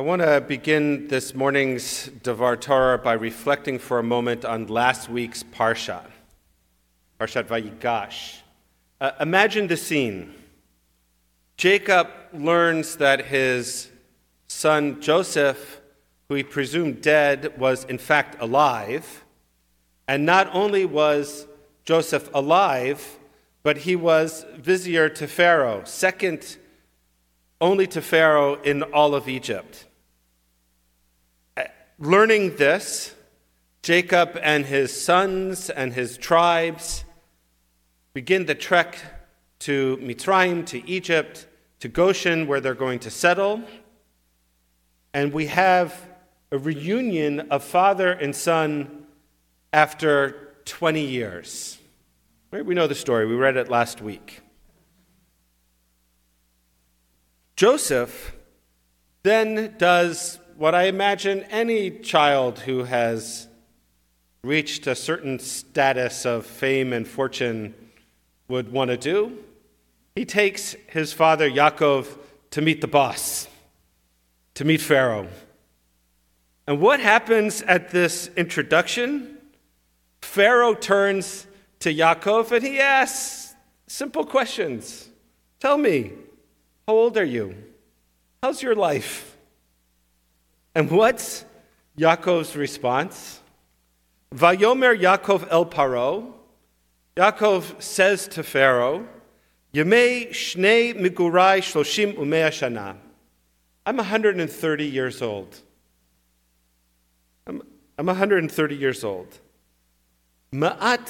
I want to begin this morning's Devar Torah by reflecting for a moment on last week's Parsha, Parshat Vayigash. Uh, imagine the scene. Jacob learns that his son Joseph, who he presumed dead, was in fact alive. And not only was Joseph alive, but he was vizier to Pharaoh, second only to Pharaoh in all of Egypt. Learning this, Jacob and his sons and his tribes begin the trek to Mitzrayim, to Egypt, to Goshen, where they're going to settle. And we have a reunion of father and son after 20 years. We know the story, we read it last week. Joseph then does what I imagine any child who has reached a certain status of fame and fortune would want to do. He takes his father Yaakov to meet the boss, to meet Pharaoh. And what happens at this introduction? Pharaoh turns to Yaakov and he asks simple questions. Tell me, how old are you? How's your life? And what's Yaakov's response? Vayomer Yaakov el Paro. Yaakov says to Pharaoh, Yemei shnei migurai shloshim umea shana. I'm 130 years old. I'm, I'm 130 years old. Ma'at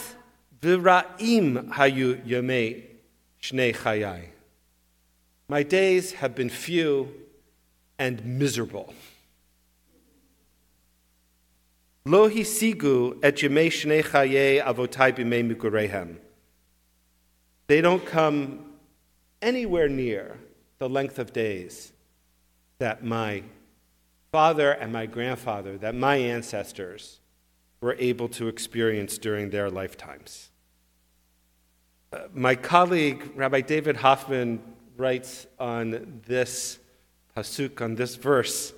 v'ra'im hayu yemei shnei chayai. My days have been few and miserable. Yemei shnei chaye avotai b'mei migurehem. They don't come anywhere near the length of days that my father and my grandfather, that my ancestors were able to experience during their lifetimes. Uh, my colleague, Rabbi David Hoffman, writes on this pasuk, on this verse,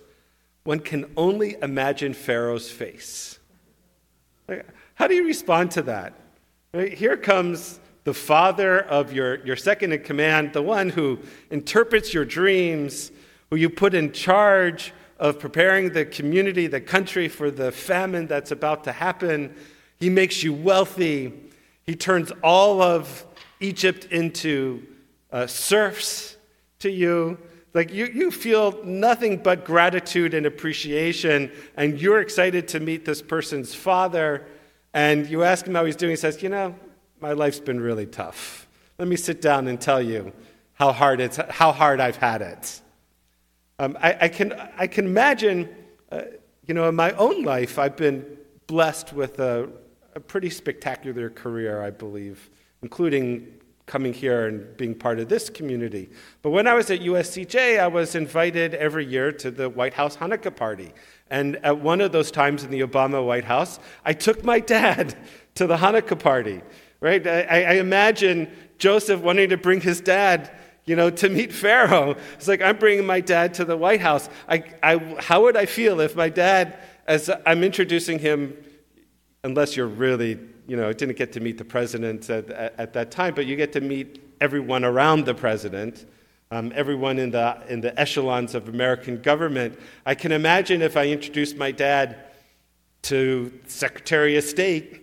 one can only imagine Pharaoh's face. How do you respond to that? Here comes the father of your, your second in command, the one who interprets your dreams, who you put in charge of preparing the community, the country for the famine that's about to happen. He makes you wealthy. He turns all of Egypt into uh, serfs to you. Like you, you feel nothing but gratitude and appreciation, and you're excited to meet this person's father. And you ask him how he's doing. He says, You know, my life's been really tough. Let me sit down and tell you how hard, it's, how hard I've had it. Um, I, I, can, I can imagine, uh, you know, in my own life, I've been blessed with a, a pretty spectacular career, I believe, including coming here and being part of this community. But when I was at USCJ, I was invited every year to the White House Hanukkah party. And at one of those times in the Obama White House, I took my dad to the Hanukkah party, right? I, I imagine Joseph wanting to bring his dad you know, to meet Pharaoh. It's like, I'm bringing my dad to the White House. I, I, how would I feel if my dad, as I'm introducing him, unless you're really you know, didn't get to meet the president at, at, at that time, but you get to meet everyone around the president. Um, everyone in the, in the echelons of American government. I can imagine if I introduced my dad to Secretary of State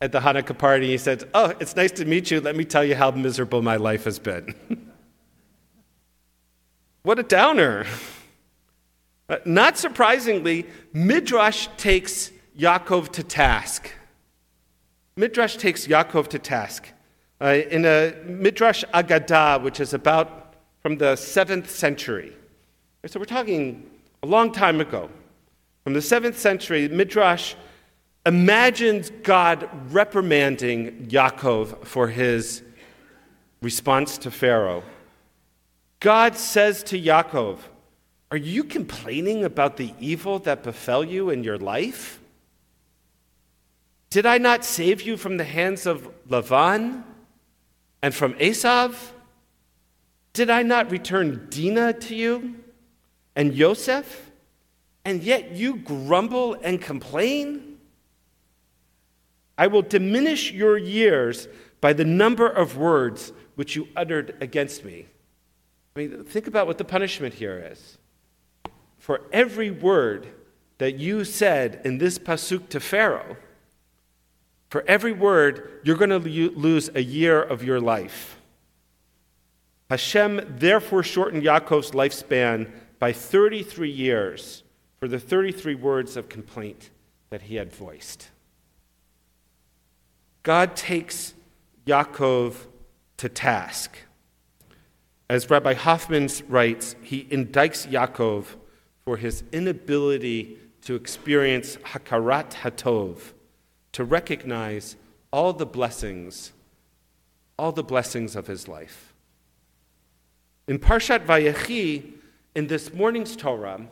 at the Hanukkah party, he said, Oh, it's nice to meet you. Let me tell you how miserable my life has been. what a downer. Uh, not surprisingly, Midrash takes Yaakov to task. Midrash takes Yaakov to task. Uh, in a Midrash Agadah, which is about from the 7th century. So we're talking a long time ago. From the 7th century, Midrash imagines God reprimanding Yaakov for his response to Pharaoh. God says to Yaakov, Are you complaining about the evil that befell you in your life? Did I not save you from the hands of Lavan and from Esav? Did I not return Dinah to you and Yosef and yet you grumble and complain? I will diminish your years by the number of words which you uttered against me. I mean, think about what the punishment here is. For every word that you said in this pasuk to Pharaoh, for every word, you're going to lose a year of your life. Hashem therefore shortened Yaakov's lifespan by 33 years for the 33 words of complaint that he had voiced. God takes Yaakov to task. As Rabbi Hoffman writes, he indicts Yaakov for his inability to experience Hakarat Hatov, to recognize all the blessings, all the blessings of his life. In Parshat Vayechi, in this morning's Torah,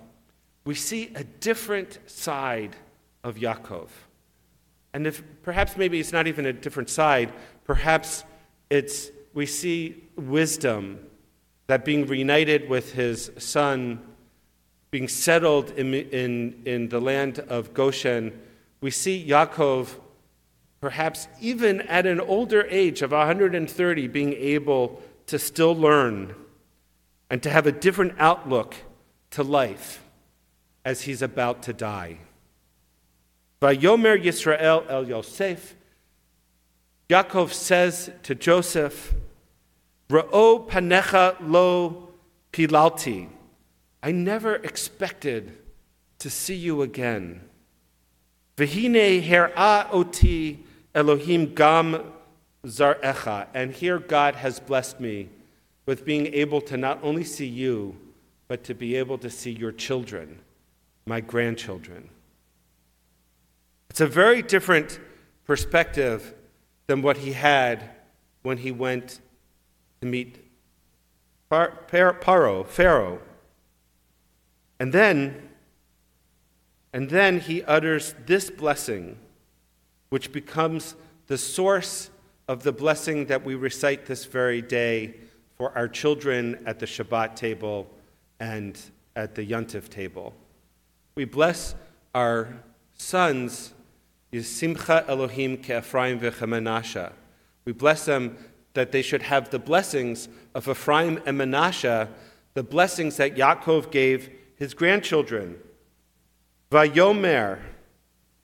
we see a different side of Yaakov. And if perhaps maybe it's not even a different side, perhaps it's we see wisdom that being reunited with his son, being settled in, in, in the land of Goshen, we see Yaakov, perhaps even at an older age of 130, being able to still learn and to have a different outlook to life as he's about to die. Vayomer Yisrael el Yosef, Yaakov says to Joseph, Ra'o panecha lo pilalti. I never expected to see you again. V'hine her'a oti Elohim gam zarecha. And here God has blessed me with being able to not only see you, but to be able to see your children, my grandchildren. It's a very different perspective than what he had when he went to meet Paro, Pharaoh. And then and then he utters this blessing, which becomes the source of the blessing that we recite this very day for our children at the Shabbat table and at the Yontif table. We bless our sons, Yisimcha Elohim Ke'Ephraim v'Chemenasha. We bless them that they should have the blessings of Ephraim and Menashe, the blessings that Yaakov gave his grandchildren. Vayomer,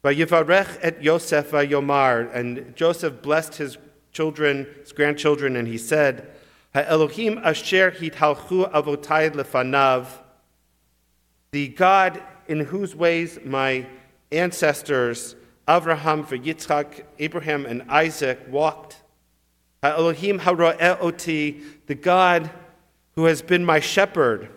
Vayivarech et Yosef Vayomar. And Joseph blessed his children, his grandchildren, and he said, Ha'elohim asher hitalchu avotai lefanav, the God in whose ways my ancestors, Abraham, Yitzchak, Abraham, and Isaac walked. Ha'elohim ha'ro'eh oti, the God who has been my shepherd,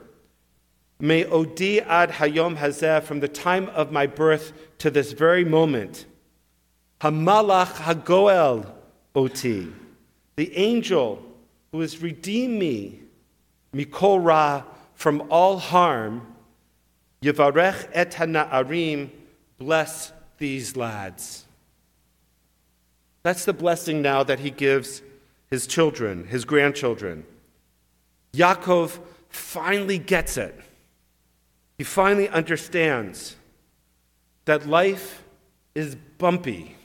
May odi ad hayom hazeh, from the time of my birth to this very moment. Hamalach hagoel oti, the angel who has redeemed me, mikol ra, from all harm. Yivarech et hana'arim, bless these lads. That's the blessing now that he gives his children, his grandchildren. Yaakov finally gets it. He finally understands that life is bumpy,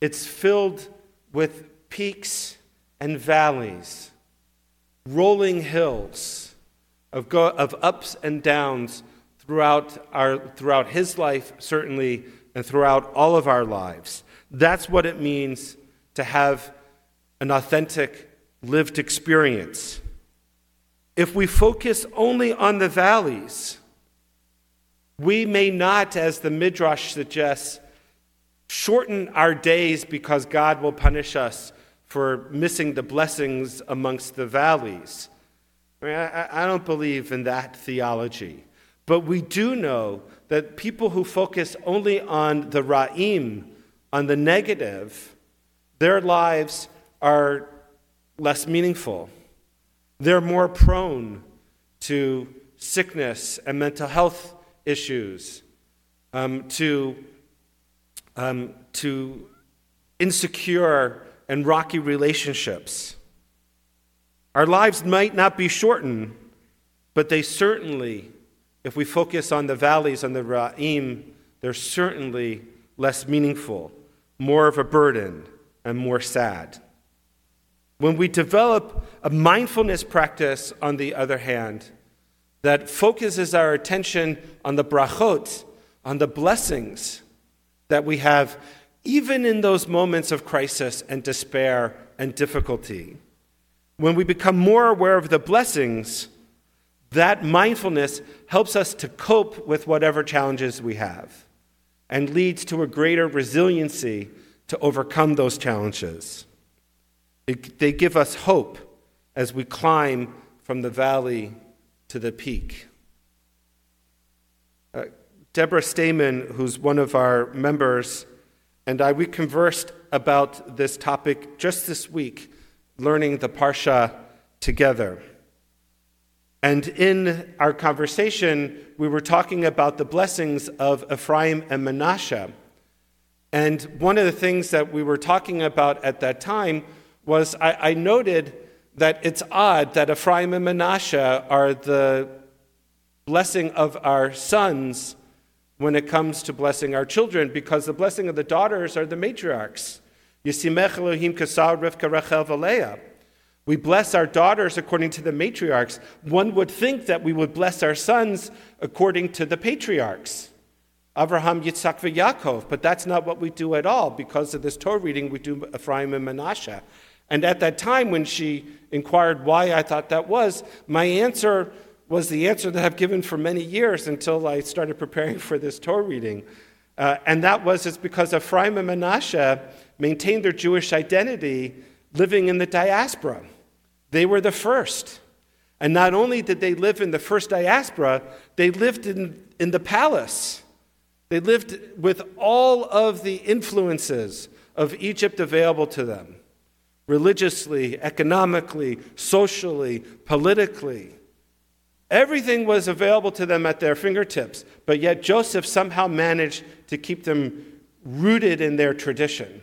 it's filled with peaks and valleys, rolling hills of, go- of ups and downs throughout, our, throughout his life, certainly, and throughout all of our lives. That's what it means to have an authentic lived experience if we focus only on the valleys, we may not, as the Midrash suggests, shorten our days because God will punish us for missing the blessings amongst the valleys. I, mean, I, I don't believe in that theology. But we do know that people who focus only on the ra'im, on the negative, their lives are less meaningful. They're more prone to sickness and mental health issues, um, to, um, to insecure and rocky relationships. Our lives might not be shortened, but they certainly if we focus on the valleys, and the ra'im, they're certainly less meaningful, more of a burden, and more sad. When we develop a mindfulness practice, on the other hand, that focuses our attention on the brachot, on the blessings that we have, even in those moments of crisis and despair and difficulty. When we become more aware of the blessings, that mindfulness helps us to cope with whatever challenges we have and leads to a greater resiliency to overcome those challenges. They give us hope as we climb from the valley to the peak. Uh, Deborah Stamen, who's one of our members, and I, we conversed about this topic just this week, learning the Parsha together. And in our conversation, we were talking about the blessings of Ephraim and Manasseh. And one of the things that we were talking about at that time was I, I noted that it's odd that Ephraim and Manasseh are the blessing of our sons when it comes to blessing our children, because the blessing of the daughters are the matriarchs. Yisimech Elohim Kasar Rivka Rachel Valeah. We bless our daughters according to the matriarchs. One would think that we would bless our sons according to the patriarchs. Avraham, Yitzhak, and Yaakov. But that's not what we do at all. Because of this Torah reading, we do Ephraim and Manasseh. And at that time, when she inquired why I thought that was, my answer was the answer that I've given for many years until I started preparing for this Torah reading. Uh, and that was it's because Ephraim and Manasseh maintained their Jewish identity living in the diaspora. They were the first. And not only did they live in the first diaspora, they lived in, in the palace. They lived with all of the influences of Egypt available to them religiously, economically, socially, politically. Everything was available to them at their fingertips, but yet Joseph somehow managed to keep them rooted in their tradition.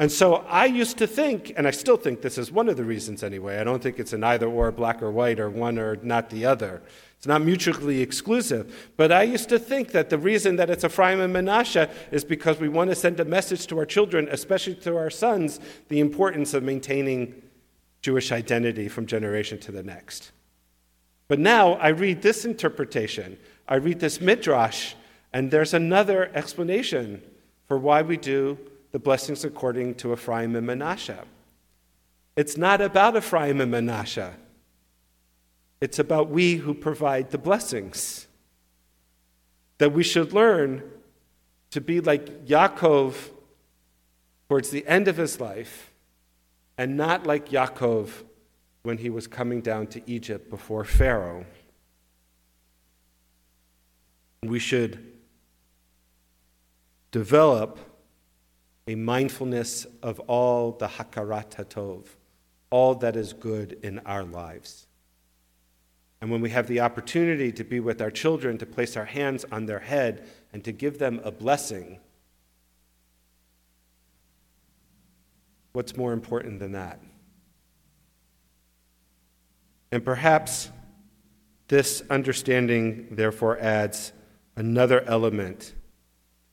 And so I used to think, and I still think this is one of the reasons anyway, I don't think it's an either or, black or white, or one or not the other. It's not mutually exclusive. But I used to think that the reason that it's Ephraim and Manasseh is because we want to send a message to our children, especially to our sons, the importance of maintaining Jewish identity from generation to the next. But now I read this interpretation, I read this midrash, and there's another explanation for why we do the blessings according to Ephraim and Manasseh. It's not about Ephraim and Manasseh. It's about we who provide the blessings. That we should learn to be like Yaakov towards the end of his life and not like Yaakov when he was coming down to Egypt before Pharaoh. We should develop a mindfulness of all the hakarat hatov, all that is good in our lives. And when we have the opportunity to be with our children, to place our hands on their head and to give them a blessing, what's more important than that? And perhaps this understanding, therefore, adds another element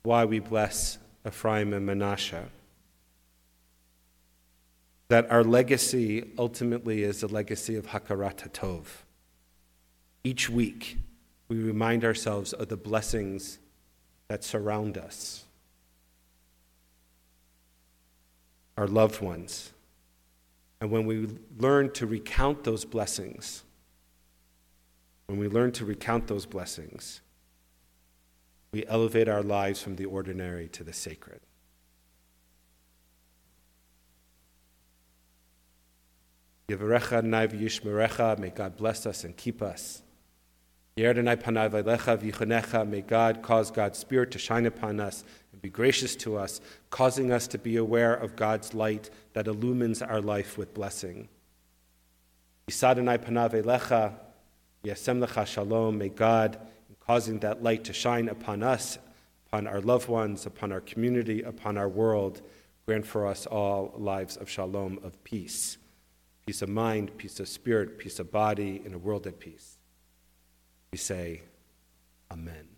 why we bless Ephraim and Manasseh. That our legacy ultimately is the legacy of Hakarat Tov. Each week, we remind ourselves of the blessings that surround us, our loved ones. And when we learn to recount those blessings, when we learn to recount those blessings, we elevate our lives from the ordinary to the sacred. May God bless us and keep us. May God cause God's Spirit to shine upon us and be gracious to us, causing us to be aware of God's light that illumines our life with blessing. May God causing that light to shine upon us, upon our loved ones, upon our community, upon our world. Grant for us all lives of shalom, of peace. Peace of mind, peace of spirit, peace of body, in a world at peace. We say, Amen.